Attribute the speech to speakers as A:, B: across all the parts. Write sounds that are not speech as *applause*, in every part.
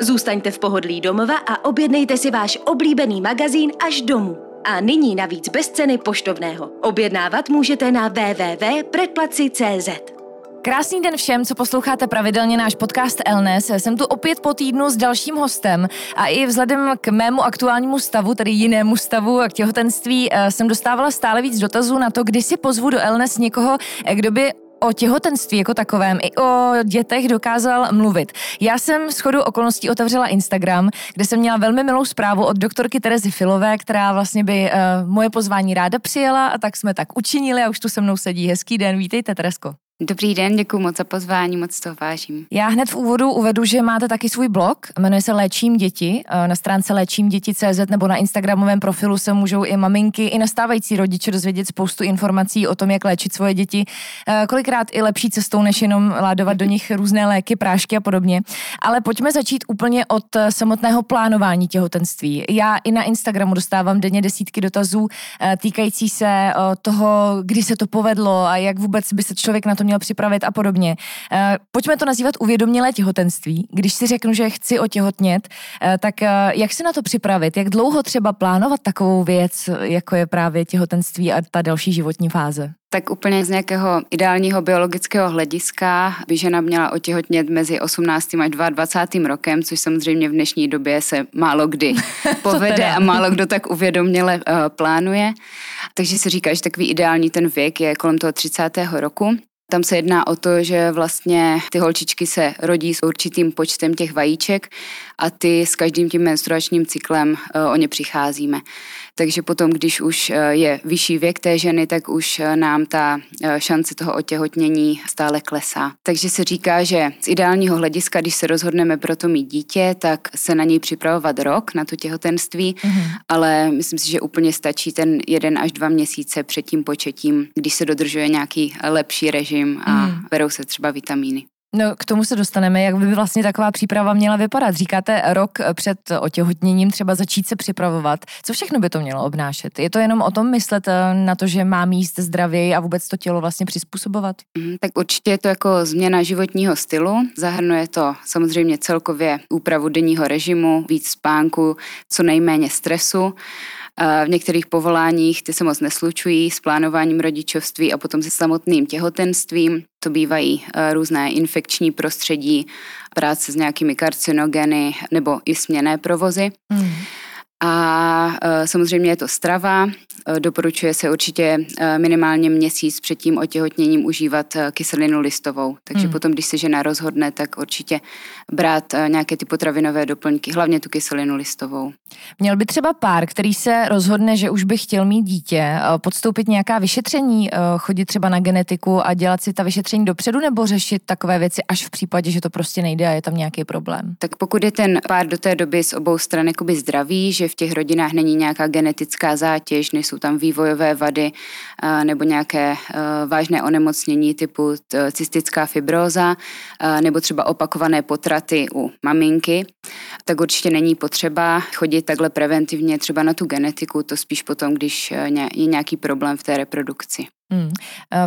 A: Zůstaňte v pohodlí domova a objednejte si váš oblíbený magazín až domů. A nyní navíc bez ceny poštovného. Objednávat můžete na www.predplaci.cz.
B: Krásný den všem, co posloucháte pravidelně náš podcast Elnes. Jsem tu opět po týdnu s dalším hostem a i vzhledem k mému aktuálnímu stavu, tedy jinému stavu k těhotenství, eh, jsem dostávala stále víc dotazů na to, kdy si pozvu do Elnes někoho, eh, kdo by o těhotenství jako takovém i o dětech dokázal mluvit. Já jsem s chodou okolností otevřela Instagram, kde jsem měla velmi milou zprávu od doktorky Terezy Filové, která vlastně by uh, moje pozvání ráda přijela a tak jsme tak učinili a už tu se mnou sedí. Hezký den, vítejte Teresko.
C: Dobrý den, děkuji moc za pozvání, moc toho vážím.
B: Já hned v úvodu uvedu, že máte taky svůj blog, jmenuje se Léčím děti. Na stránce léčím děti.cz nebo na Instagramovém profilu se můžou i maminky, i nastávající rodiče dozvědět spoustu informací o tom, jak léčit svoje děti. Kolikrát i lepší cestou, než jenom ládovat do nich různé léky, prášky a podobně. Ale pojďme začít úplně od samotného plánování těhotenství. Já i na Instagramu dostávám denně desítky dotazů týkající se toho, kdy se to povedlo a jak vůbec by se člověk na to měl připravit a podobně. Eh, pojďme to nazývat uvědomělé těhotenství. Když si řeknu, že chci otěhotnět, eh, tak eh, jak se na to připravit? Jak dlouho třeba plánovat takovou věc, jako je právě těhotenství a ta další životní fáze?
C: Tak úplně z nějakého ideálního biologického hlediska by žena měla otěhotnět mezi 18. až 22. rokem, což samozřejmě v dnešní době se málo kdy *laughs* povede a málo kdo tak uvědoměle uh, plánuje. Takže se říká, že takový ideální ten věk je kolem toho 30. roku. Tam se jedná o to, že vlastně ty holčičky se rodí s určitým počtem těch vajíček a ty s každým tím menstruačním cyklem eh, o ně přicházíme. Takže potom, když už eh, je vyšší věk té ženy, tak už eh, nám ta šance toho otěhotnění stále klesá. Takže se říká, že z ideálního hlediska, když se rozhodneme pro to mít dítě, tak se na něj připravovat rok, na to těhotenství, mm-hmm. ale myslím si, že úplně stačí ten jeden až dva měsíce před tím početím, když se dodržuje nějaký lepší režim a mm. berou se třeba vitamíny.
B: No, k tomu se dostaneme. Jak by vlastně taková příprava měla vypadat? Říkáte rok před otěhotněním třeba začít se připravovat. Co všechno by to mělo obnášet? Je to jenom o tom myslet eh, na to, že má jíst zdravěji a vůbec to tělo vlastně přizpůsobovat?
C: Mm, tak určitě je to jako změna životního stylu. Zahrnuje to samozřejmě celkově úpravu denního režimu, víc spánku, co nejméně stresu v některých povoláních ty se moc neslučují s plánováním rodičovství a potom se samotným těhotenstvím. To bývají eh, různé infekční prostředí, práce s nějakými karcinogeny nebo i směné provozy. Mm. A e, samozřejmě je to strava. E, doporučuje se určitě e, minimálně měsíc před tím otěhotněním užívat kyselinu listovou. Takže hmm. potom, když se žena rozhodne, tak určitě brát nějaké ty potravinové doplňky, hlavně tu kyselinu listovou.
B: Měl by třeba pár, který se rozhodne, že už by chtěl mít dítě, podstoupit nějaká vyšetření, chodit třeba na genetiku a dělat si ta vyšetření dopředu, nebo řešit takové věci až v případě, že to prostě nejde a je tam nějaký problém?
C: Tak pokud je ten pár do té doby z obou stran zdravý, že v těch rodinách není nějaká genetická zátěž, nejsou tam vývojové vady nebo nějaké vážné onemocnění typu cystická fibróza nebo třeba opakované potraty u maminky, tak určitě není potřeba chodit takhle preventivně třeba na tu genetiku, to spíš potom, když je nějaký problém v té reprodukci. Hmm.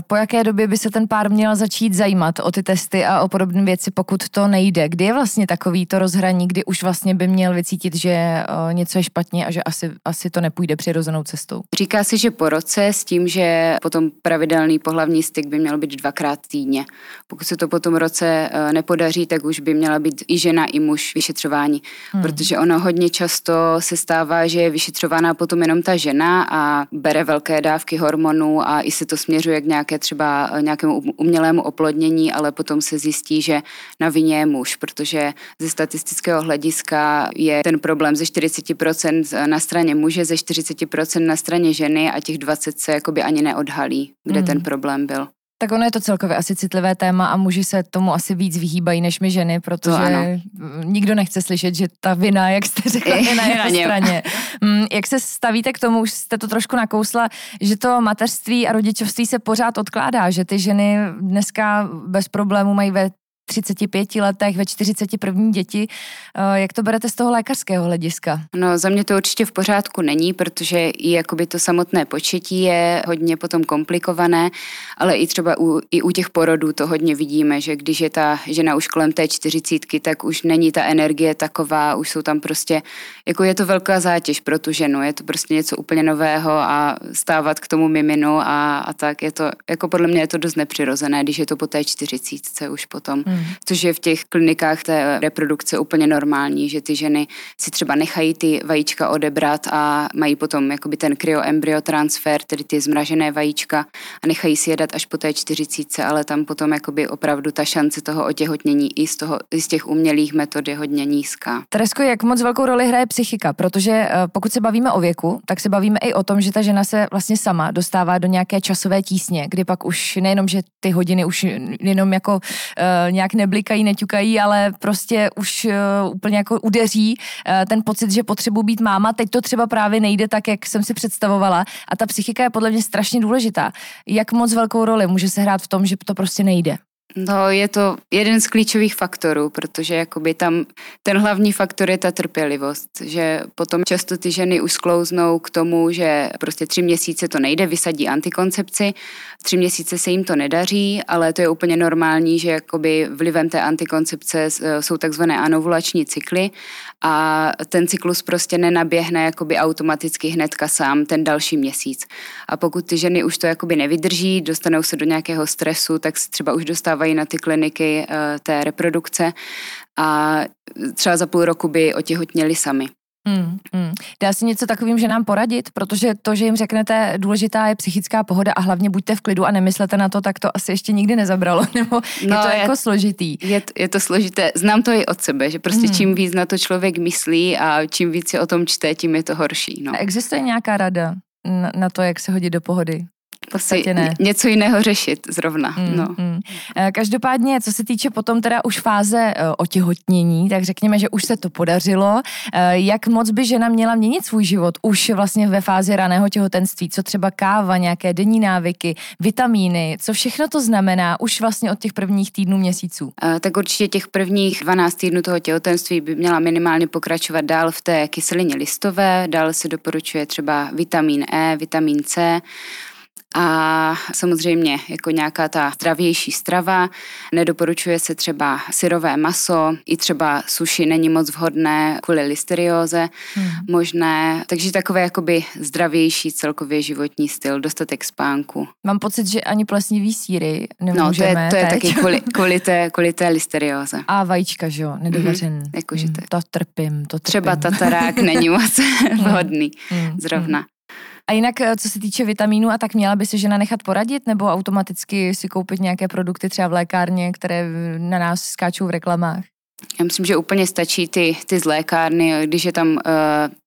B: Po jaké době by se ten pár měl začít zajímat o ty testy a o podobné věci, pokud to nejde? Kdy je vlastně takový to rozhraní, kdy už vlastně by měl vycítit, že něco je špatně a že asi, asi to nepůjde přirozenou cestou?
C: Říká se, že po roce s tím, že potom pravidelný pohlavní styk by měl být dvakrát týdně. Pokud se to po tom roce nepodaří, tak už by měla být i žena, i muž vyšetřování. Hmm. Protože ono hodně často se stává, že je vyšetřována potom jenom ta žena a bere velké dávky hormonů a i se to směřuje k nějaké třeba eh, nějakému umělému oplodnění, ale potom se zjistí, že na vině je muž, protože ze statistického hlediska je ten problém ze 40% na straně muže, ze 40% na straně ženy a těch 20 se jakoby ani neodhalí, kde mm. ten problém byl.
B: Tak ono je to celkově asi citlivé téma a muži se tomu asi víc vyhýbají než my ženy, protože nikdo nechce slyšet, že ta vina, jak jste řekla, je na jeho *laughs* straně. Mm, jak se stavíte k tomu, už jste to trošku nakousla, že to mateřství a rodičovství se pořád odkládá, že ty ženy dneska bez problémů mají ve 35 letech, ve 41. děti. Eh, jak to berete z toho lékařského hlediska?
C: No za mě to určitě v pořádku není, protože i jakoby to samotné početí je hodně potom komplikované, ale i třeba u, i u těch porodů to hodně vidíme, že když je ta žena už kolem té čtyřicítky, tak už není ta energie taková, už jsou tam prostě, jako je to velká zátěž pro tu ženu, je to prostě něco úplně nového a stávat k tomu miminu a, a tak je to, jako podle mě je to dost nepřirozené, když je to po té čtyřicítce už potom. Hmm. Což je v těch klinikách té reprodukce úplně normální, že ty ženy si třeba nechají ty vajíčka odebrat a mají potom jakoby ten kryoembryo transfer, tedy ty zmražené vajíčka a nechají si jedat až po té čtyřicítce, ale tam potom jakoby opravdu ta šance toho otěhotnění i z, toho, i z těch umělých metod je hodně nízká.
B: Teresko, jak moc velkou roli hraje psychika? Protože eh, pokud se bavíme o věku, tak se bavíme i o tom, že ta žena se vlastně sama dostává do nějaké časové tísně, kdy pak už nejenom, že ty hodiny už jenom jako uh, nějak neblikají, neťukají, ale prostě už uh, úplně jako udeří uh, ten pocit, že potřebuji být máma. Teď to třeba právě nejde tak, jak jsem si představovala. A ta psychika je podle mě strašně důležitá. Jak moc velkou roli může se hrát v tom, že to prostě nejde?
C: No, je to jeden z klíčových faktorů, protože jakoby tam ten hlavní faktor je ta trpělivost, že potom často ty ženy už sklouznou k tomu, že prostě tři měsíce to nejde, vysadí antikoncepci, tři měsíce se jim to nedaří, ale to je úplně normální, že jakoby vlivem té antikoncepce jsou takzvané anovulační cykly a ten cyklus prostě nenaběhne jakoby automaticky hnedka sám ten další měsíc. A pokud ty ženy už to jakoby nevydrží, dostanou se do nějakého stresu, tak se třeba už dostávají na ty kliniky eh, té reprodukce a třeba za půl roku by otěhotněli sami. Hmm,
B: hmm. Dá se něco takovým, že nám poradit? Protože to, že jim řeknete, důležitá je psychická pohoda a hlavně buďte v klidu a nemyslete na to, tak to asi ještě nikdy nezabralo, *laughs* nebo no, je to je, jako složitý?
C: Je, je to složité. Znám to i od sebe, že prostě hmm. čím víc na to člověk myslí a čím víc si o tom čte, tím je to horší. No.
B: Existuje nějaká rada na, na to, jak se hodit do pohody?
C: Podstatě ne. Něco jiného řešit zrovna. Mm, no. mm.
B: Každopádně, co se týče potom teda už fáze eh, otěhotnění, tak řekněme, že už se to podařilo. Eh, jak moc by žena měla měnit svůj život už vlastně ve fázi raného těhotenství? Co třeba káva, nějaké denní návyky, vitamíny, co všechno to znamená už vlastně od těch prvních týdnů, měsíců?
C: Tak určitě těch prvních 12 týdnů toho těhotenství by měla minimálně pokračovat dál v té kyselině listové, dál se doporučuje třeba vitamin E, vitamin C, a samozřejmě jako nějaká ta zdravější strava. Nedoporučuje se třeba syrové maso, i třeba suši není moc vhodné kvůli listerióze hmm. možné. Takže takové jakoby zdravější celkově životní styl, dostatek spánku.
B: Mám pocit, že ani plesnivý síry nemůžeme
C: No to je, to je taky kvůli, kvůli, té, kvůli té listerióze.
B: A vajíčka, že jo, nedovařen. Mm-hmm.
C: Jakože
B: mm, to trpím, to trpím.
C: Třeba tatarák není moc *laughs* vhodný mm, zrovna. Mm.
B: A jinak, eh, co se týče vitamínů, a tak měla by se žena nechat poradit, nebo automaticky si koupit nějaké produkty třeba v lékárně, které na nás skáčou v reklamách?
C: Já myslím, že úplně stačí ty, ty z lékárny, když je tam uh,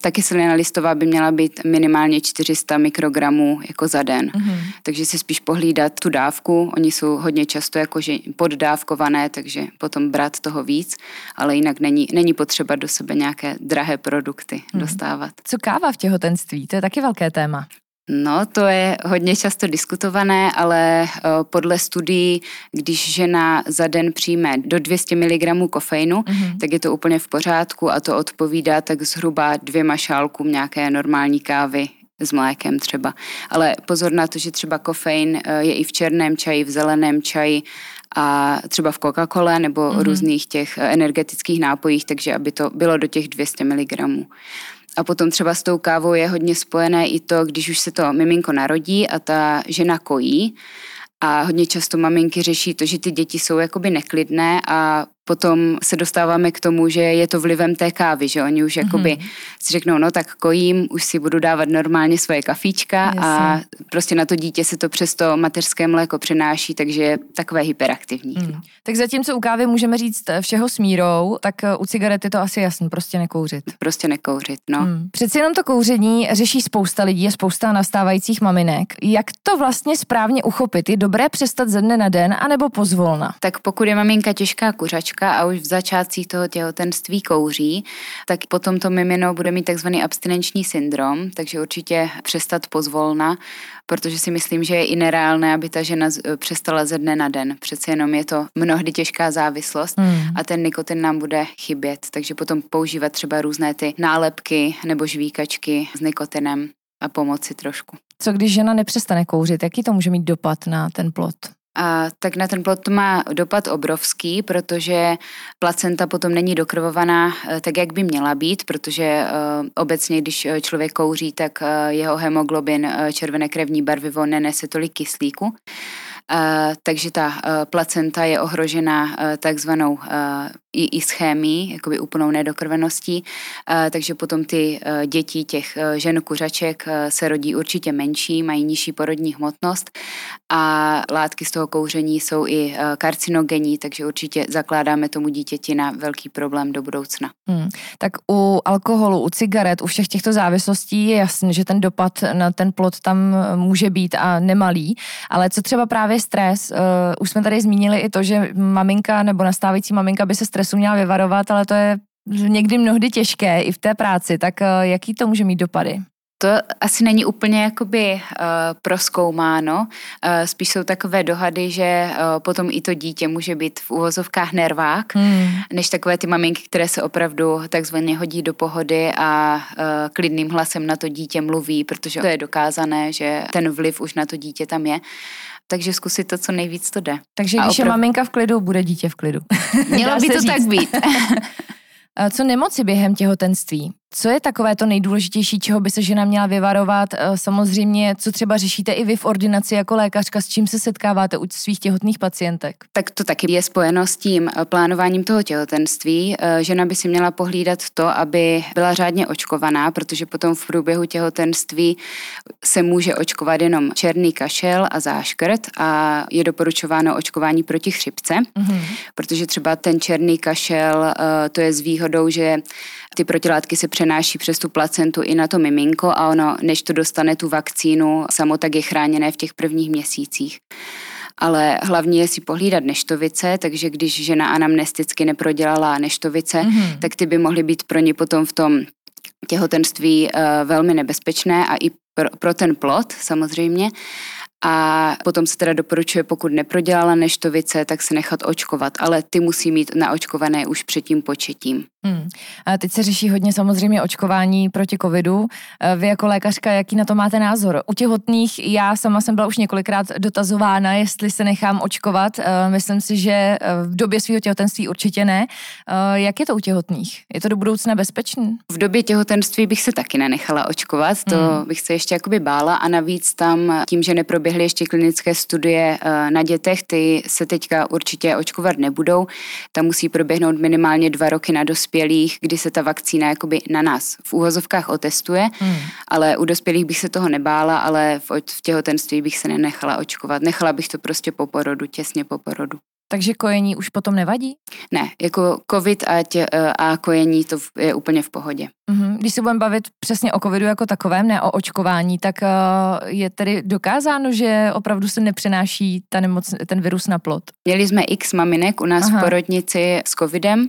C: ta kyselina listová by měla být minimálně 400 mikrogramů jako za den. Mm-hmm. Takže si spíš pohlídat tu dávku. Oni jsou hodně často jakože poddávkované, takže potom brát toho víc, ale jinak není, není potřeba do sebe nějaké drahé produkty mm-hmm. dostávat.
B: Co káva v těhotenství? To je taky velké téma.
C: No, to je hodně často diskutované, ale eh, podle studií, když žena za den přijme do 200 mg kofeinu, mm-hmm. tak je to úplně v pořádku a to odpovídá tak zhruba dvěma šálkům nějaké normální kávy s mlékem třeba. Ale pozor na to, že třeba kofein eh, je i v černém čaji, v zeleném čaji a třeba v Coca-Cole nebo mm-hmm. různých těch eh, energetických nápojích, takže aby to bylo do těch 200 mg. A potom třeba s tou kávou je hodně spojené i to, když už se to miminko narodí a ta žena kojí, a hodně často maminky řeší to, že ty děti jsou jakoby neklidné a potom se dostáváme k tomu, že je to vlivem té kávy, že oni už jakoby mm-hmm. si řeknou, no tak kojím, už si budu dávat normálně svoje kafíčka Jasně. a prostě na to dítě se to přes to mateřské mléko přenáší, takže je takové hyperaktivní. Mm.
B: Tak zatímco u kávy můžeme říct eh, všeho s mírou, tak eh, u cigarety to asi jasný, prostě nekouřit.
C: Prostě nekouřit, no. Mm.
B: Přeci jenom to kouření řeší spousta lidí a spousta nastávajících maminek. Jak to vlastně správně uchopit? Je dobré přestat ze dne na den, anebo pozvolna?
C: Tak pokud je maminka těžká kuřačka a už v začátcích toho těhotenství kouří, tak potom to mimino bude mít takzvaný abstinenční syndrom, takže určitě přestat pozvolna, protože si myslím, že je i nereálné, aby ta žena přestala ze dne na den. Přece jenom je to mnohdy těžká závislost hmm. a ten nikotin nám bude chybět, takže potom používat třeba různé ty nálepky nebo žvíkačky s nikotinem a pomoci trošku.
B: Co když žena nepřestane kouřit, jaký to může mít dopad na ten plod?
C: A tak na ten plod to má dopad obrovský, protože placenta potom není dokrvovaná eh, tak, jak by měla být, protože eh, obecně, když eh, člověk kouří, tak jeho hemoglobin červené krevní barvivo nenese tolik kyslíku. takže ta placenta je ohrožena takzvanou i, i schémy, jakoby úplnou nedokrveností, takže potom ty e, děti těch e, žen kuřaček e, se rodí určitě menší, mají nižší porodní hmotnost a látky z toho kouření jsou i karcinogenní, takže určitě zakládáme tomu dítěti na velký problém do budoucna. Hmm.
B: Tak u alkoholu, u cigaret, u všech těchto závislostí je jasné, že ten dopad na ten plod tam může být a nemalý, ale co třeba právě stres, už jsme tady zmínili i to, že maminka nebo nastávající maminka by se stres stresu měla vyvarovat, ale to je někdy mnohdy těžké i v té práci, tak eh, jaký to může mít dopady?
C: To asi není úplně jakoby uh, proskoumáno. Uh, spíš jsou takové dohady, že uh, potom i to dítě může být v úvozovkách nervák, hmm. než takové ty maminky, které se opravdu takzvaně hodí do pohody a uh, klidným hlasem na to dítě mluví, protože to je dokázané, že ten vliv už na to dítě tam je takže zkusit to, co nejvíc to jde.
B: Takže když oprav... je maminka v klidu, bude dítě v klidu.
C: Mělo by to říct. tak být. *laughs*
B: Co nemoci během těhotenství? Co je takové to nejdůležitější, čeho by se žena měla vyvarovat? Eh, samozřejmě, co třeba řešíte i vy v ordinaci jako lékařka, s čím se setkáváte u svých těhotných pacientek?
C: Tak to taky je spojeno s tím eh, plánováním toho těhotenství. Eh, žena by si měla pohlídat to, aby byla řádně očkovaná, protože potom v průběhu těhotenství se může očkovat jenom černý kašel a záškrt a je doporučováno očkování proti chřipce, mm-hmm. protože třeba ten černý kašel, to je s výhodou, že ty protilátky se přenáší přes tu placentu i na to miminko a ono, než to dostane tu vakcínu, samo tak je chráněné v těch prvních měsících. Ale hlavně je si pohlídat neštovice, takže když žena anamnesticky neprodělala neštovice, mm-hmm. tak ty by mohly být pro ně potom v tom těhotenství uh, velmi nebezpečné a i pro, pro ten plod samozřejmě. A potom se teda doporučuje, pokud neprodělala neštovice, tak se nechat očkovat, ale ty musí mít naočkované už před tím početím. Hmm.
B: A teď se řeší hodně samozřejmě očkování proti covidu. E, vy jako lékařka, jaký na to máte názor? U těhotných já sama jsem byla už několikrát dotazována, jestli se nechám očkovat. E, myslím si, že e, v době svého těhotenství určitě ne. Jak je to u těhotných? Je to do budoucna bezpečný?
C: V době těhotenství bych se taky nenechala očkovat, to hmm. bych se ještě jakoby bála a navíc tam tím, že neproběhly ještě klinické studie na dětech, ty se teďka určitě očkovat nebudou. Tam musí proběhnout minimálně dva roky na dospělých, kdy se ta vakcína jakoby na nás v úhozovkách otestuje, hmm. ale u dospělých bych se toho nebála, ale v, v těhotenství bych se nenechala očkovat. Nechala bych to prostě po porodu, těsně po porodu.
B: Takže kojení už potom nevadí?
C: Ne, jako covid a, tě, a kojení to je úplně v pohodě.
B: Mm-hmm. Když se budeme bavit přesně o covidu jako takovém, ne o očkování, tak uh, je tedy dokázáno, že opravdu se nepřenáší ta nemoc, ten virus na plod?
C: Měli jsme x maminek u nás Aha. v porodnici s covidem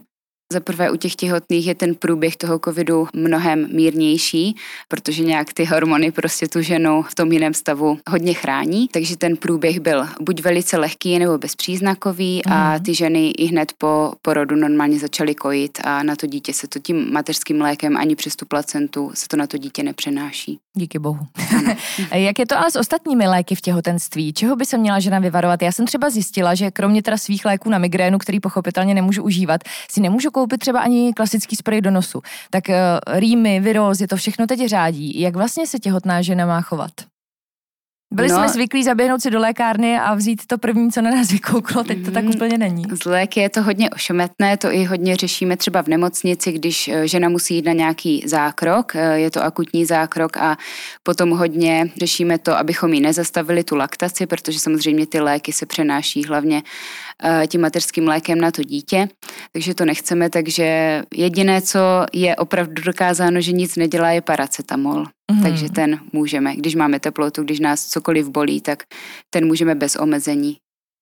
C: za prvé u těch těhotných je ten průběh toho covidu mnohem mírnější, protože nějak ty hormony prostě tu ženu v tom jiném stavu hodně chrání, takže ten průběh byl buď velice lehký nebo bezpříznakový mm. a mhm. ty ženy i hned po porodu normálně začaly kojit a na to dítě se to tím mateřským lékem ani přes tu placentu se to na to dítě nepřenáší.
B: Díky bohu. *laughs* Jak je to ale s ostatními léky v těhotenství? Čeho by se měla žena vyvarovat? Já jsem třeba zjistila, že kromě teda svých léků na migrénu, který pochopitelně nemůžu užívat, si nemůžu koupit třeba ani klasický sprej do nosu. Tak uh, rýmy, virózy, to všechno teď řádí. Jak vlastně se těhotná žena má chovat? Byli no, jsme zvyklí zaběhnout si do lékárny a vzít to první, co na nás vykouklo, teď to tak mm, úplně není.
C: Z léky je to hodně ošometné, to i hodně řešíme třeba v nemocnici, když eh, žena musí jít na nějaký zákrok, eh, je to akutní zákrok a potom hodně řešíme to, abychom ji nezastavili tu laktaci, protože samozřejmě ty léky se přenáší hlavně eh, tím mateřským lékem na to dítě, takže to nechceme, takže jediné, co je opravdu dokázáno, že nic nedělá, je paracetamol. Mm-hmm. Takže ten můžeme, když máme teplotu, když nás cokoliv bolí, tak ten můžeme bez omezení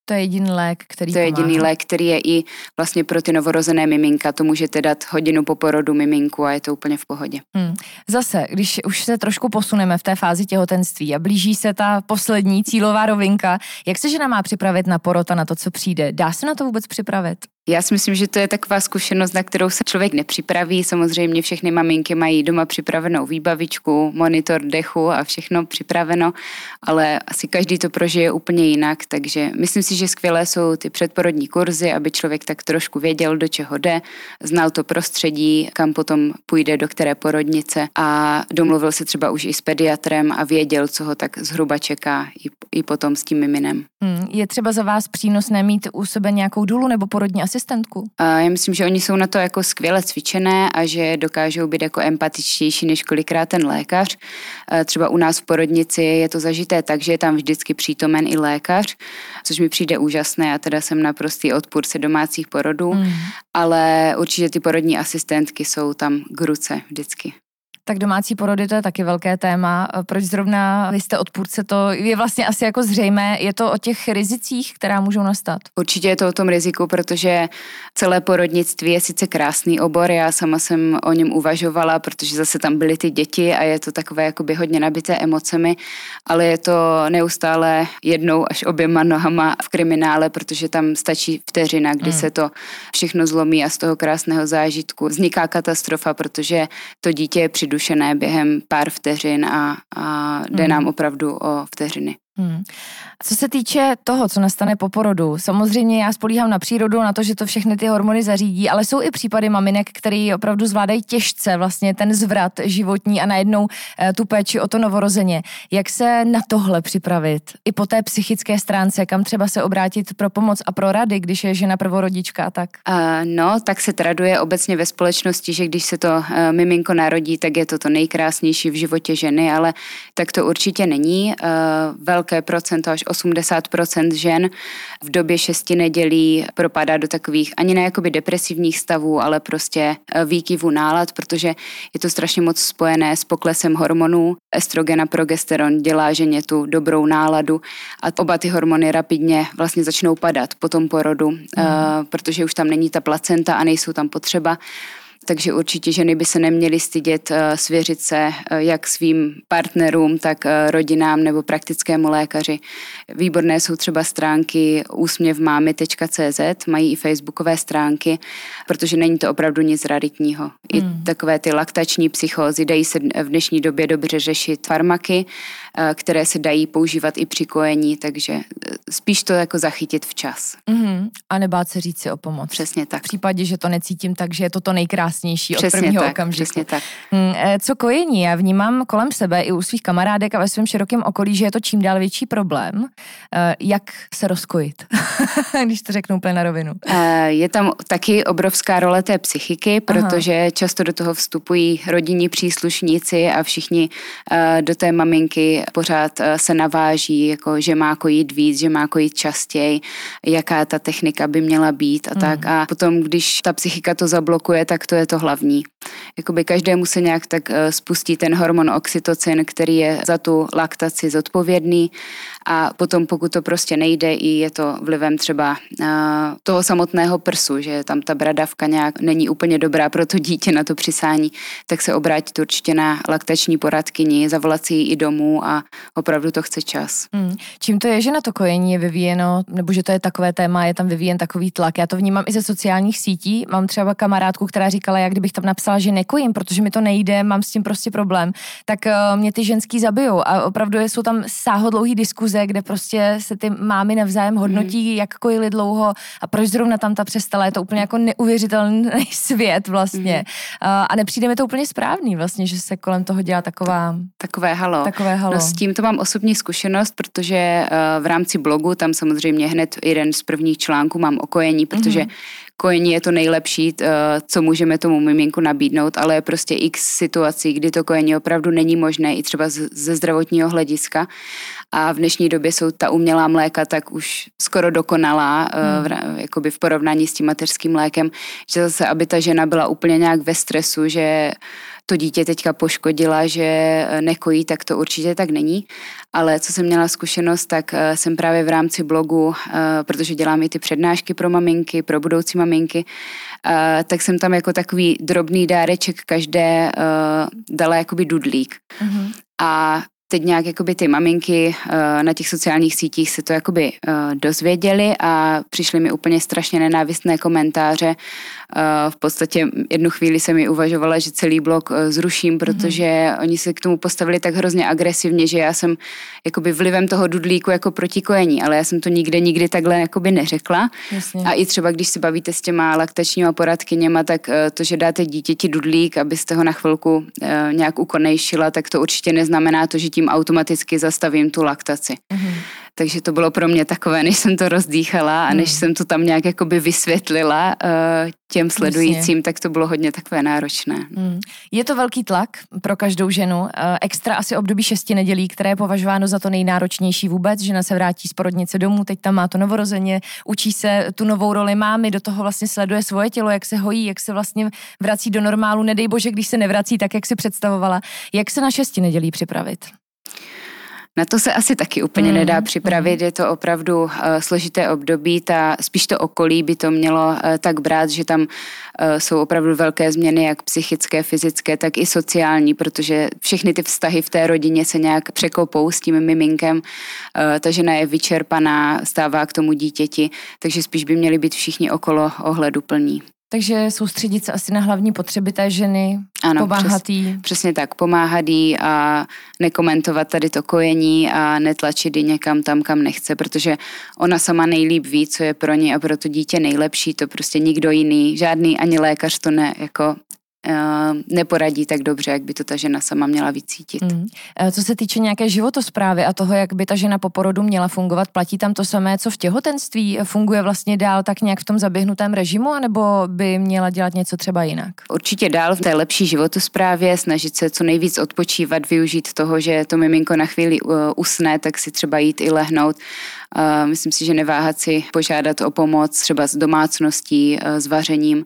B: to je jediný lék, který
C: To je
B: pomáhá.
C: jediný lék, který je i vlastně pro ty novorozené miminka. To můžete dát hodinu po porodu miminku a je to úplně v pohodě. Hmm.
B: Zase, když už se trošku posuneme v té fázi těhotenství a blíží se ta poslední cílová rovinka, jak se žena má připravit na porod a na to, co přijde? Dá se na to vůbec připravit?
C: Já si myslím, že to je taková zkušenost, na kterou se člověk nepřipraví. Samozřejmě všechny maminky mají doma připravenou výbavičku, monitor dechu a všechno připraveno, ale asi každý to prožije úplně jinak, takže myslím si, že skvělé jsou ty předporodní kurzy, aby člověk tak trošku věděl, do čeho jde, znal to prostředí, kam potom půjde, do které porodnice a domluvil se třeba už i s pediatrem a věděl, co ho tak zhruba čeká i, i potom s tím miminem.
B: Hmm, je třeba za vás přínosné mít u sebe nějakou dulu nebo porodní asistentku?
C: A já myslím, že oni jsou na to jako skvěle cvičené a že dokážou být jako empatičtější než kolikrát ten lékař. Třeba u nás v porodnici je to zažité tak, že je tam vždycky přítomen i lékař, což mi přijde úžasné. Já teda jsem naprostý odpůrce domácích porodů, mm. ale určitě ty porodní asistentky jsou tam k ruce vždycky
B: tak domácí porody to je taky velké téma. Proč zrovna vy jste odpůrce, to je vlastně asi jako zřejmé. Je to o těch rizicích, která můžou nastat?
C: Určitě je to o tom riziku, protože celé porodnictví je sice krásný obor, já sama jsem o něm uvažovala, protože zase tam byly ty děti a je to takové jakoby hodně nabité emocemi, ale je to neustále jednou až oběma nohama v kriminále, protože tam stačí vteřina, kdy mm. se to všechno zlomí a z toho krásného zážitku vzniká katastrofa, protože to dítě je při přidušené během pár vteřin a, a jde hmm. nám opravdu o vteřiny. Hmm.
B: Co se týče toho, co nastane po porodu, samozřejmě já spolíhám na přírodu, na to, že to všechny ty hormony zařídí, ale jsou i případy maminek, které opravdu zvládají těžce vlastně ten zvrat životní a najednou e, tu péči o to novorozeně. Jak se na tohle připravit? I po té psychické stránce, kam třeba se obrátit pro pomoc a pro rady, když je žena prvorodička a tak? Uh,
C: no, tak se traduje obecně ve společnosti, že když se to uh, miminko narodí, tak je to to nejkrásnější v životě ženy, ale tak to určitě není. Uh, velké procento, až 80% žen v době šesti nedělí propadá do takových ani ne jakoby depresivních stavů, ale prostě e, výkyvů nálad, protože je to strašně moc spojené s poklesem hormonů. Estrogen a progesteron dělá ženě tu dobrou náladu a oba ty hormony rapidně vlastně začnou padat po tom porodu, mm. protože už tam není ta placenta a nejsou tam potřeba takže určitě ženy by se neměly stydět eh, svěřit se eh, jak svým partnerům, tak eh, rodinám nebo praktickému lékaři. Výborné jsou třeba stránky úsměvmámy.cz, mají i facebookové stránky, protože není to opravdu nic raritního. I hmm. takové ty laktační psychózy dají se v dnešní době dobře řešit farmaky, které se dají používat i při kojení, takže spíš to jako zachytit včas.
B: Mm-hmm. A nebát se říct si o pomoc.
C: Přesně tak.
B: V případě, že to necítím, takže je to to nejkrásnější přesně od prvního
C: tak,
B: okamžiku.
C: Přesně tak.
B: Mm, e, co kojení? Já vnímám kolem sebe i u svých kamarádek a ve svém širokém okolí, že je to čím dál větší problém. E, jak se rozkojit, *laughs* když to řeknu úplně na rovinu?
C: E, je tam taky obrovská role té psychiky, protože Aha. často do toho vstupují rodinní příslušníci a všichni do té maminky pořád se naváží, jako že má kojit víc, že má kojit častěji, jaká ta technika by měla být a hmm. tak. A potom, když ta psychika to zablokuje, tak to je to hlavní. Jakoby každému se nějak tak eh, spustí ten hormon oxytocin, který je za tu laktaci zodpovědný a potom pokud to prostě nejde i je to vlivem třeba uh, toho samotného prsu, že tam ta bradavka nějak není úplně dobrá pro to dítě na to přisání, tak se obrátit určitě na laktační poradkyni, zavolat si ji i domů a opravdu to chce čas.
B: Hmm. Čím to je, že na to kojení je vyvíjeno, nebo že to je takové téma, je tam vyvíjen takový tlak? Já to vnímám i ze sociálních sítí. Mám třeba kamarádku, která říkala, jak kdybych tam napsala, že nekojím, protože mi to nejde, mám s tím prostě problém, tak uh, mě ty ženský zabijou. A opravdu jsou tam sáhodlouhý diskuze, kde prostě se ty mámy navzájem hodnotí, mm. jak kojili dlouho a proč zrovna tam ta přestala. Je to úplně jako neuvěřitelný *laughs* svět vlastně. Mm. Uh, a nepřijde mi to úplně správný vlastně, že se kolem toho dělá taková...
C: Takové halo.
B: Takové halo.
C: No s tím to mám osobní zkušenost, protože uh, v rámci blogu tam samozřejmě hned jeden z prvních článků mám o kojení, protože mm-hmm kojení je to nejlepší, eh, co můžeme tomu miminku nabídnout, ale je prostě x situací, kdy to kojení opravdu není možné i třeba ze zdravotního hlediska. A v dnešní době jsou ta umělá mléka tak už skoro dokonalá, eh, hmm. v, jakoby v porovnání s tím mateřským mlékem, že zase, aby ta žena byla úplně nějak ve stresu, že to dítě teďka poškodila, že eh, nekojí, tak to určitě tak není. Ale co jsem měla zkušenost, tak eh, jsem právě v rámci blogu, eh, protože dělám i ty přednášky pro maminky, pro budoucí maminky, tak jsem tam jako takový drobný dáreček každé dala jakoby dudlík. Mm-hmm. A teď nějak jakoby ty maminky na těch sociálních sítích se to jakoby dozvěděli a přišly mi úplně strašně nenávistné komentáře v podstatě jednu chvíli jsem mi uvažovala, že celý blog eh, zruším, protože mm-hmm. oni se k tomu postavili tak hrozně agresivně, že já jsem jakoby vlivem toho dudlíku jako proti kojení, ale já jsem to nikde nikdy takhle jakoby neřekla. Jasně. A i třeba, když se bavíte s těma laktačníma poradkyněma, tak eh, to, že dáte dítěti dudlík, abyste ho na chvilku eh, nějak ukonejšila, tak to určitě neznamená to, že tím automaticky zastavím tu laktaci. Mm-hmm. Takže to bylo pro mě takové, než jsem to rozdýchala a než hmm. jsem to tam nějak jakoby vysvětlila uh, těm sledujícím, Jasně. tak to bylo hodně takové náročné. Hmm.
B: Je to velký tlak pro každou ženu. Uh, extra asi období šesti nedělí, které je považováno za to nejnáročnější vůbec. Žena se vrátí z porodnice domů, teď tam má to novorozeně, učí se tu novou roli mámy, do toho vlastně sleduje svoje tělo, jak se hojí, jak se vlastně vrací do normálu. Nedej bože, když se nevrací tak, jak si představovala. Jak se na šesti nedělí připravit?
C: Na to se asi taky úplně mm. nedá připravit, je to opravdu uh, složité období, ta, spíš to okolí by to mělo uh, tak brát, že tam uh, jsou opravdu velké změny, jak psychické, fyzické, tak i sociální, protože všechny ty vztahy v té rodině se nějak překopou s tím miminkem, uh, ta žena je vyčerpaná, stává k tomu dítěti, takže spíš by měli být všichni okolo ohledu plní.
B: Takže soustředit se asi na hlavní potřeby té ženy, ano, pomáhat jí.
C: Přes, přesně tak, pomáhat jí a nekomentovat tady to kojení a netlačit ji někam tam, kam nechce, protože ona sama nejlíp ví, co je pro ně a pro to dítě nejlepší, to prostě nikdo jiný, žádný ani lékař to ne, jako neporadí tak dobře, jak by to ta žena sama měla vycítit. Mm.
B: Co se týče nějaké životosprávy a toho, jak by ta žena po porodu měla fungovat, platí tam to samé, co v těhotenství? Funguje vlastně dál tak nějak v tom zaběhnutém režimu, anebo by měla dělat něco třeba jinak?
C: Určitě dál v té lepší životosprávě, snažit se co nejvíc odpočívat, využít toho, že to miminko na chvíli uh, usne, tak si třeba jít i lehnout. Uh, myslím si, že neváhat si požádat o pomoc třeba s domácností, s vařením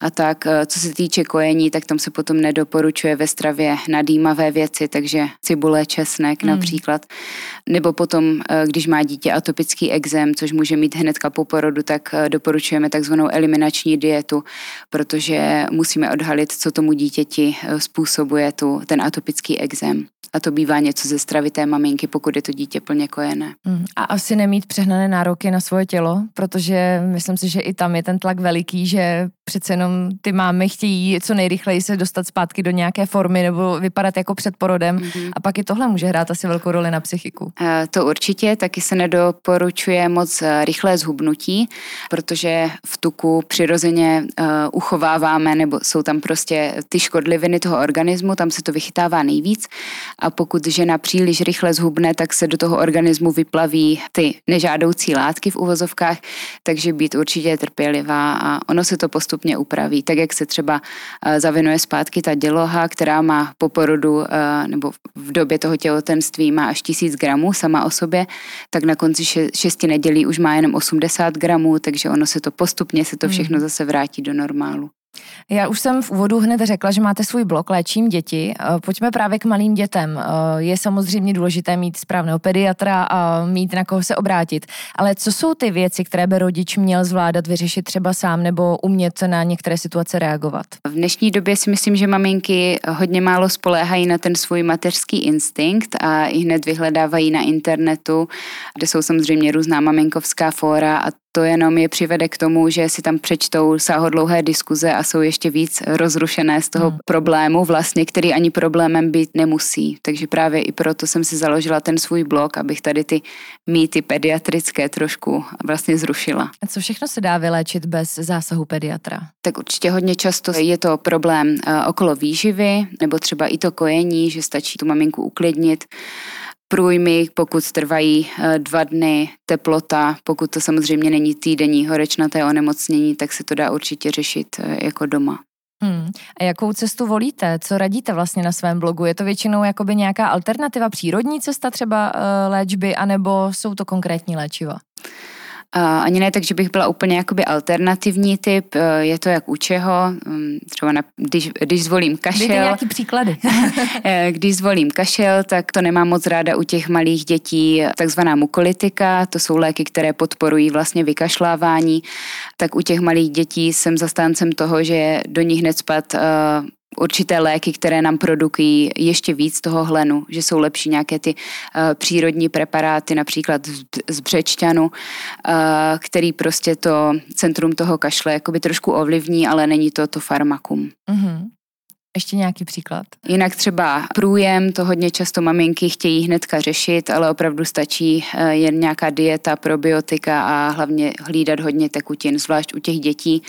C: a tak. Eh, co se týče kojení, tak tam se potom nedoporučuje ve stravě nadýmavé věci, takže cibule, česnek mm. například. Nebo potom, eh, když má dítě atopický exém, což může mít hnedka po porodu, tak eh, doporučujeme takzvanou eliminační dietu, protože musíme odhalit, co tomu dítěti způsobuje tu, ten atopický exém. A to bývá něco ze stravy té maminky, pokud je to dítě plně kojené.
B: Mm. A asi nemít přehnané nároky na svoje tělo, protože myslím si, že i tam je ten tlak veliký, že přece jenom ty mámy chtějí co nejrychleji se dostat zpátky do nějaké formy nebo vypadat jako před porodem mm-hmm. a pak i tohle může hrát asi velkou roli na psychiku.
C: E, to určitě, taky se nedoporučuje moc eh, rychlé zhubnutí, protože v tuku přirozeně uh, uchováváme nebo jsou tam prostě ty škodliviny toho organismu, tam se to vychytává nejvíc a pokud žena příliš rychle zhubne, tak se do toho organismu vyplaví ty nežádoucí látky v uvozovkách, takže být určitě trpělivá a ono se to postupně upraví. Tak jak se třeba eh, zavinuje zpátky ta děloha, která má po porodu eh, nebo v době toho těhotenství má až tisíc gramů sama o sobě, tak na konci šesti nedělí už má jenom 80 gramů, takže ono se to postupně, se to hmm. všechno zase vrátí do normálu.
B: Já už jsem v úvodu hned řekla, že máte svůj blog Léčím děti. Eh, pojďme právě k malým dětem. Eh, je samozřejmě důležité mít správného pediatra a mít na koho se obrátit. Ale co jsou ty věci, které by rodič měl zvládat, vyřešit třeba sám nebo umět na některé situace reagovat?
C: V dnešní době si myslím, že maminky hodně málo spoléhají na ten svůj mateřský instinkt a i hned vyhledávají na internetu, kde jsou samozřejmě různá maminkovská fóra a to jenom je přivede k tomu, že si tam přečtou sáhodlouhé diskuze a jsou ještě víc rozrušené z toho hmm. problému vlastně, který ani problémem být nemusí. Takže právě i proto jsem si založila ten svůj blog, abych tady ty mýty pediatrické trošku vlastně zrušila.
B: A co všechno se dá vyléčit bez zásahu pediatra?
C: Tak určitě hodně často je to problém eh, okolo výživy, nebo třeba i to kojení, že stačí tu maminku uklidnit průjmy, pokud trvají eh, dva dny, teplota, pokud to samozřejmě není týdenní horečnaté onemocnění, tak se to dá určitě řešit eh, jako doma.
B: Hmm. A jakou cestu volíte? Co radíte vlastně na svém blogu? Je to většinou jakoby nějaká alternativa, přírodní cesta třeba uh, léčby, anebo jsou to konkrétní léčiva?
C: Ani ne tak, že bych byla úplně jakoby alternativní typ, e, je to jak u čeho, mm, třeba na, když, když zvolím kašel. Dejte
B: nějaký příklady. *laughs*
C: E, když zvolím kašel, tak to nemám moc ráda u těch malých dětí, takzvaná mukolitika, to jsou léky, které podporují vlastně vykašlávání, tak u těch malých dětí jsem zastáncem toho, že do nich hned spad e, určité léky, které nám produkují ještě víc toho hlenu, že jsou lepší nějaké ty uh, přírodní preparáty, například z, z břečťanu, uh, který prostě to centrum toho kašle jakoby trošku ovlivní, ale není to to farmakum. Mm-hmm.
B: Ještě nějaký příklad?
C: Jinak třeba průjem, to hodně často maminky chtějí hnedka řešit, ale opravdu stačí eh, jen nějaká dieta, probiotika a hlavně hlídat hodně tekutin, zvlášť u těch dětí.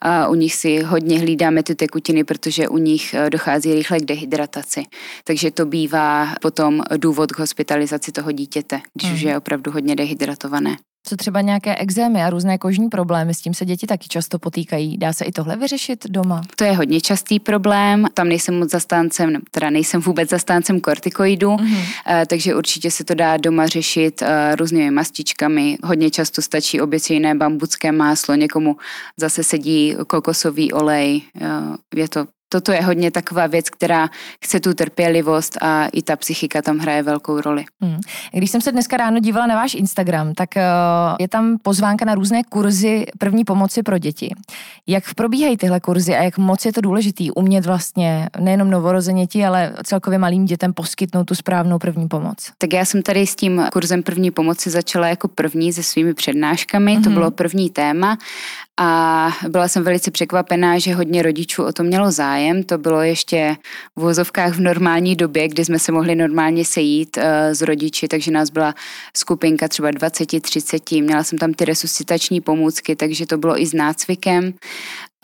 C: A u nich si hodně hlídáme ty tekutiny, protože u nich eh, dochází rychle k dehydrataci. Takže to bývá potom důvod k hospitalizaci toho dítěte, když hmm. už je opravdu hodně dehydratované.
B: Co třeba nějaké exémy a různé kožní problémy, s tím se děti taky často potýkají. Dá se i tohle vyřešit doma?
C: To je hodně častý problém. Tam nejsem moc zastáncem, teda nejsem vůbec zastáncem kortikoidů, mm-hmm. takže určitě se to dá doma řešit eh, různými mastičkami. Hodně často stačí obyčejné bambucké máslo, někomu zase sedí kokosový olej. Eh, je to toto je hodně taková věc, která chce tu trpělivost a i ta psychika tam hraje velkou roli. Hmm.
B: Když jsem se dneska ráno dívala na váš Instagram, tak uh, je tam pozvánka na různé kurzy první pomoci pro děti. Jak probíhají tyhle kurzy a jak moc je to důležitý umět vlastně nejenom novorozeněti, ale celkově malým dětem poskytnout tu správnou první pomoc?
C: Tak já jsem tady s tím kurzem první pomoci začala jako první se svými přednáškami, mm-hmm. to mhm. bylo první téma a byla jsem velice překvapená, že hodně rodičů o to mělo zájem. To bylo ještě v vozovkách v normální době, kdy jsme se mohli normálně sejít uh, s rodiči, takže nás byla skupinka třeba 20-30. Měla jsem tam ty resuscitační pomůcky, takže to bylo i s nácvikem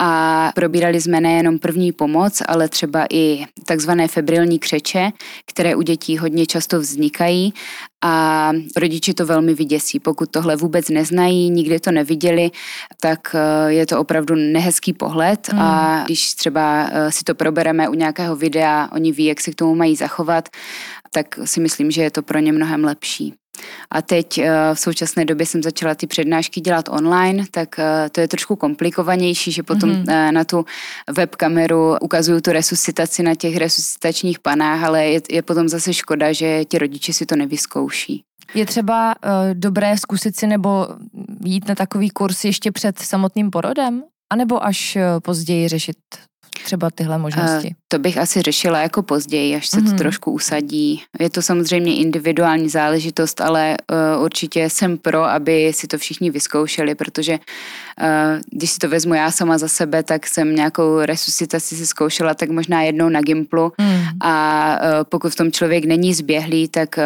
C: a probírali jsme nejenom první pomoc, ale třeba i takzvané febrilní křeče, které u dětí hodně často vznikají a rodiči to velmi vyděsí. Pokud tohle vůbec neznají, nikdy to neviděli, tak eh, je to opravdu nehezký pohled mm. a hmm. když třeba eh, si to probereme u nějakého videa, oni ví, jak se k tomu mají zachovat, tak si myslím, že je to pro ně mnohem lepší. A teď eh, v současné době jsem začala ty přednášky dělat online, tak eh, to je trošku komplikovanější, že potom mm-hmm. na tu webkameru ukazuju tu resuscitaci na těch resuscitačních panách, ale je, je potom zase škoda, že ti rodiče si to nevyzkouší.
B: Je třeba uh, dobré zkusit si nebo jít na takový kurz ještě před samotným porodem? A nebo až později řešit třeba tyhle možnosti? Uh,
C: to bych asi řešila jako později, až se mm-hmm. to mhm. trošku usadí. Je to samozřejmě individuální záležitost, ale uh, určitě jsem pro, aby si to všichni vyzkoušeli, protože uh, když si to vezmu já sama za sebe, tak jsem nějakou resuscitaci si zkoušela tak možná jednou na Gimplu mm. a uh, pokud v tom člověk není zběhlý, tak uh,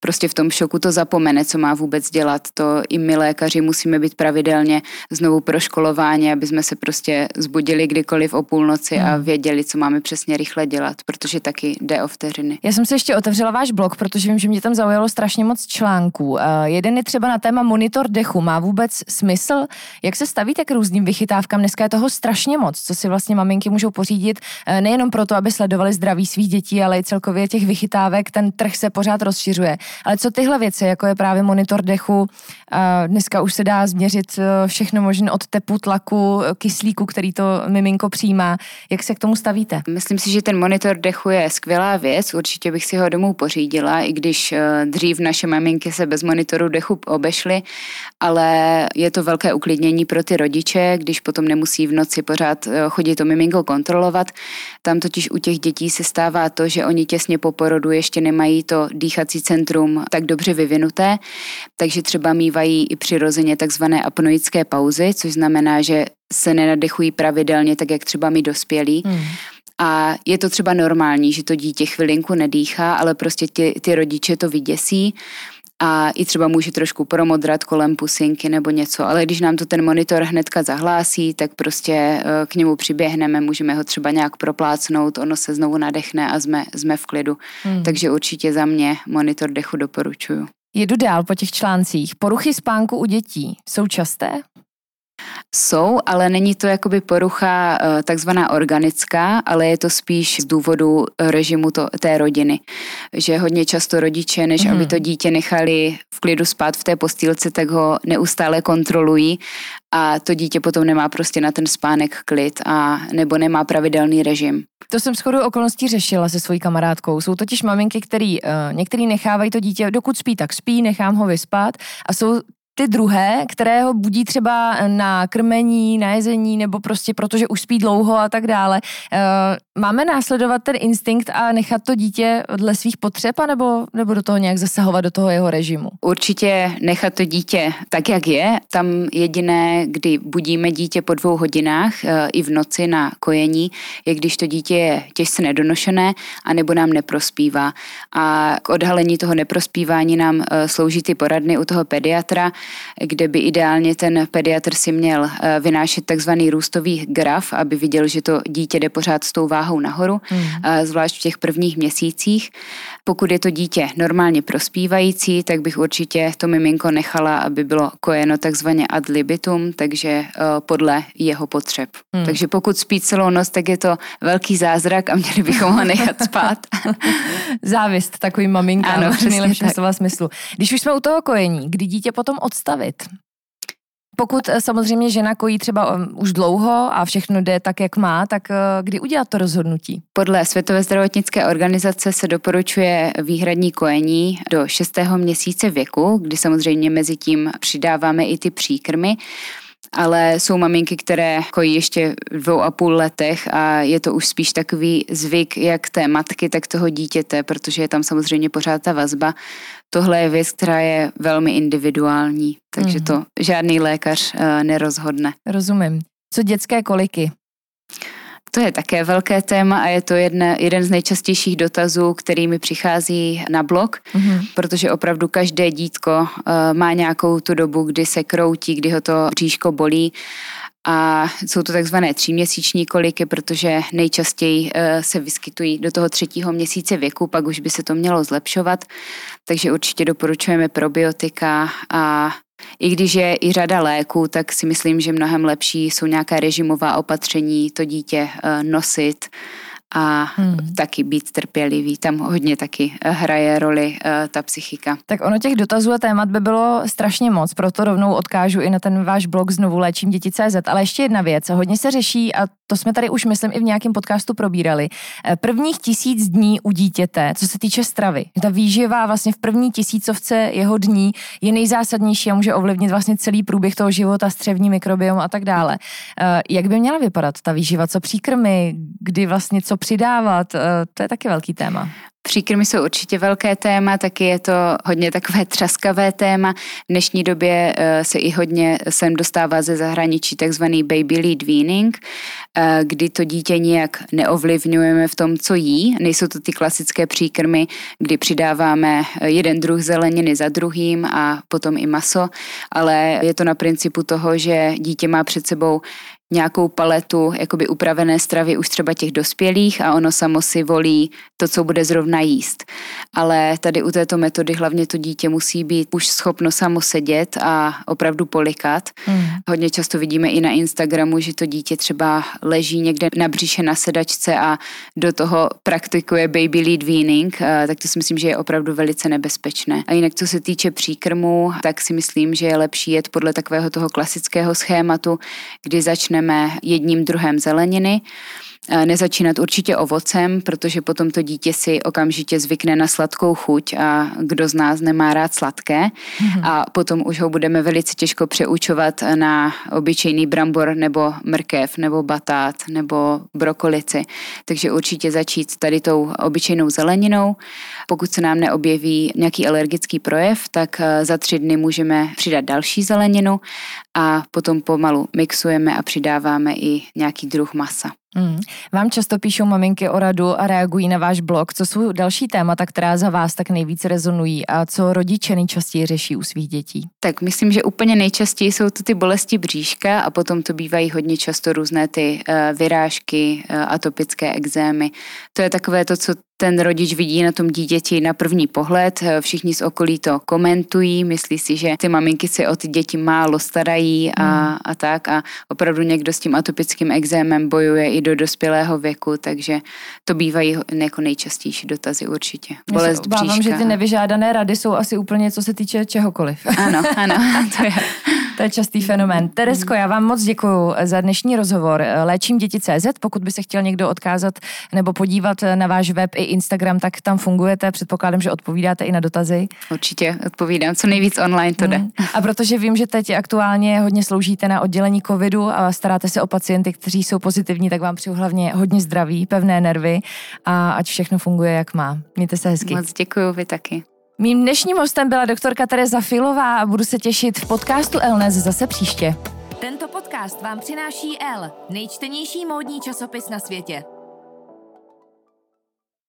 C: prostě v tom šoku to zapomene, co má vůbec dělat. To i my lékaři musíme být pravidelně znovu proškolováni, aby jsme se prostě zbudili kdykoliv o půlnoci mm. a hmm. věděli, co máme přes přesně rychle dělat, protože taky jde o vteřiny.
B: Já jsem si ještě otevřela váš blog, protože vím, že mě tam zaujalo strašně moc článků. Uh, jeden je třeba na téma monitor dechu. Má vůbec smysl? Jak se stavíte k různým vychytávkám? Dneska je toho strašně moc, co si vlastně maminky můžou pořídit, uh, nejenom proto, aby sledovali zdraví svých dětí, ale i celkově těch vychytávek. Ten trh se pořád rozšiřuje. Ale co tyhle věci, jako je právě monitor dechu, uh, dneska už se dá změřit všechno možné od tepu, tlaku, kyslíku, který to miminko přijímá. Jak se k tomu stavíte?
C: Myslím, myslím si, že ten monitor dechu je skvělá věc, určitě bych si ho domů pořídila, i když eh, dřív naše maminky se bez monitoru dechu obešly, ale je to velké uklidnění pro ty rodiče, když potom nemusí v noci pořád eh, chodit to miminko kontrolovat. Tam totiž u těch dětí se stává to, že oni těsně po porodu ještě nemají to dýchací centrum tak dobře vyvinuté, takže třeba mývají i přirozeně takzvané apnoické pauzy, což znamená, že se nenadechují pravidelně, tak jak třeba my dospělí. Hmm. A je to třeba normální, že to dítě chvilinku nedýchá, ale prostě ty, ty rodiče to vyděsí a i třeba může trošku promodrat kolem pusinky nebo něco, ale když nám to ten monitor hnedka zahlásí, tak prostě eh, k němu přiběhneme, můžeme ho třeba nějak proplácnout, ono se znovu nadechne a jsme, jsme v klidu. Hmm. Takže určitě za mě monitor dechu doporučuju.
B: Jedu dál po těch článcích. Poruchy spánku u dětí jsou časté?
C: Jsou, ale není to jakoby porucha eh, takzvaná organická, ale je to spíš z důvodu režimu to, té rodiny. Že hodně často rodiče, než mm. aby to dítě nechali v klidu spát v té postýlce, tak ho neustále kontrolují a to dítě potom nemá prostě na ten spánek klid a nebo nemá pravidelný režim.
B: To jsem shodou okolností řešila se svojí kamarádkou. Jsou totiž maminky, který uh, některý nechávají to dítě, dokud spí, tak spí, nechám ho vyspat a jsou ty druhé, které ho budí třeba na krmení, na jezení, nebo prostě protože už spí dlouho a tak dále. Eh, máme následovat ten instinkt a nechat to dítě dle svých potřeb, nebo, nebo do toho nějak zasahovat do toho jeho režimu?
C: Určitě nechat to dítě tak, jak je. Tam jediné, kdy budíme dítě po dvou hodinách eh, i v noci na kojení, je když to dítě je těžce nedonošené a nebo nám neprospívá. A k odhalení toho neprospívání nám eh, slouží ty poradny u toho pediatra, kde by ideálně ten pediatr si měl eh, vynášet takzvaný růstový graf, aby viděl, že to dítě jde pořád s tou váhou nahoru, mm. zvlášť v těch prvních měsících. Pokud je to dítě normálně prospívající, tak bych určitě to miminko nechala, aby bylo kojeno takzvaně ad libitum, takže eh, podle jeho potřeb. Mm. Takže pokud spí celou noc, tak je to velký zázrak a měli bychom ho nechat *laughs* spát.
B: Závist takovým maminkám ano, v nejlepším slova smyslu. Když už jsme u toho kojení, kdy dítě potom odstavit? Pokud eh, samozřejmě žena kojí třeba um, už dlouho a všechno jde tak, jak má, tak eh, kdy udělat to rozhodnutí?
C: Podle Světové zdravotnické organizace se doporučuje výhradní kojení do 6. měsíce věku, kdy samozřejmě mezi tím přidáváme i ty příkrmy ale jsou maminky, které kojí ještě v dvou a půl letech a je to už spíš takový zvyk jak té matky, tak toho dítěte, protože je tam samozřejmě pořád ta vazba. Tohle je věc, která je velmi individuální, takže mm. to žádný lékař uh, nerozhodne.
B: Rozumím. Co dětské koliky?
C: To je také velké téma a je to jedne, jeden z nejčastějších dotazů, který mi přichází na blog, mm-hmm. protože opravdu každé dítko uh, má nějakou tu dobu, kdy se kroutí, kdy ho to bříško bolí a jsou to takzvané tříměsíční koliky, protože nejčastěji uh, se vyskytují do toho třetího měsíce věku, pak už by se to mělo zlepšovat, takže určitě doporučujeme probiotika a i když je i řada léků, tak si myslím, že mnohem lepší jsou nějaká režimová opatření to dítě eh, nosit a hmm. taky být trpělivý. Tam hodně taky eh, hraje roli uh, ta psychika.
B: Tak ono těch dotazů a témat by bylo strašně moc, proto rovnou odkážu i na ten váš blog znovu léčím děti.cz. Ale ještě jedna věc, hodně se řeší a to jsme tady už, myslím, i v nějakém podcastu probírali. Eh, prvních tisíc dní u dítěte, co se týče stravy. Ta výživa vlastně v první tisícovce jeho dní je nejzásadnější a může ovlivnit vlastně celý průběh toho života, střevní mikrobiom a tak dále. Jak by měla vypadat ta výživa, co příkrmy, kdy vlastně co přidávat, eh, to je taky velký téma.
C: Příkrmy jsou určitě velké téma, taky je to hodně takové *laughs* třaskavé téma. V dnešní době eh, se i hodně sem dostává ze zahraničí takzvaný baby lead weaning, eh, kdy to dítě nijak neovlivňujeme v tom, co jí. Nejsou to ty klasické příkrmy, kdy přidáváme jeden druh zeleniny za druhým a potom i maso, ale je to na principu toho, že dítě má před sebou nějakou paletu jakoby upravené stravy už třeba těch dospělých a ono samo si volí to, co bude zrovna jíst. Ale tady u této metody hlavně to dítě musí být už schopno samo sedět a opravdu polikat. Mm. Hodně často vidíme i na Instagramu, že to dítě třeba leží někde na bříše na sedačce a do toho praktikuje baby lead weaning, tak to si myslím, že je opravdu velice nebezpečné. A jinak co se týče příkrmu, tak si myslím, že je lepší jet podle takového toho klasického schématu, kdy začne začneme jedním druhem zeleniny, Nezačínat určitě ovocem, protože potom to dítě si okamžitě zvykne na sladkou chuť a kdo z nás nemá rád sladké. Mm-hmm. A potom už ho budeme velice těžko přeučovat na obyčejný brambor nebo mrkev nebo batát nebo brokolici. Takže určitě začít tady tou obyčejnou zeleninou. Pokud se nám neobjeví nějaký alergický projev, tak eh, za tři dny můžeme přidat další zeleninu a potom pomalu mixujeme a přidáváme i nějaký druh masa.
B: Mm. Vám často píšou maminky o radu a reagují na váš blog. Co jsou další témata, která za vás tak nejvíc rezonují a co rodiče nejčastěji řeší u svých dětí?
C: Tak myslím, že úplně nejčastěji jsou to ty bolesti bříška a potom to bývají hodně často různé ty uh, vyrážky, uh, atopické exémy. To je takové to, co ten rodič vidí na tom dítěti na první pohled. Všichni z okolí to komentují, myslí si, že ty maminky se o ty děti málo starají a, hmm. a tak. A opravdu někdo s tím atopickým exémem bojuje i do dospělého věku, takže to bývají jako nejčastější dotazy určitě.
B: Bolest Já obávám, že ty nevyžádané rady jsou asi úplně, co se týče čehokoliv.
C: Ano, *laughs* ano, to je.
B: To je častý fenomén. Teresko, já vám moc děkuji za dnešní rozhovor. Léčím děti CZ, pokud by se chtěl někdo odkázat nebo podívat na váš web i Instagram, tak tam fungujete. Předpokládám, že odpovídáte i na dotazy.
C: Určitě odpovídám, co nejvíc online to jde. Hmm.
B: A protože vím, že teď aktuálně hodně sloužíte na oddělení covidu a staráte se o pacienty, kteří jsou pozitivní, tak vám přeju hlavně hodně zdraví, pevné nervy a ať všechno funguje, jak má. Mějte se hezky.
C: Moc děkuji, vy taky.
B: Mým dnešním hostem byla doktorka Tereza Filová a budu se těšit v podcastu Elnes zase příště.
A: Tento podcast vám přináší L, nejčtenější módní časopis na světě.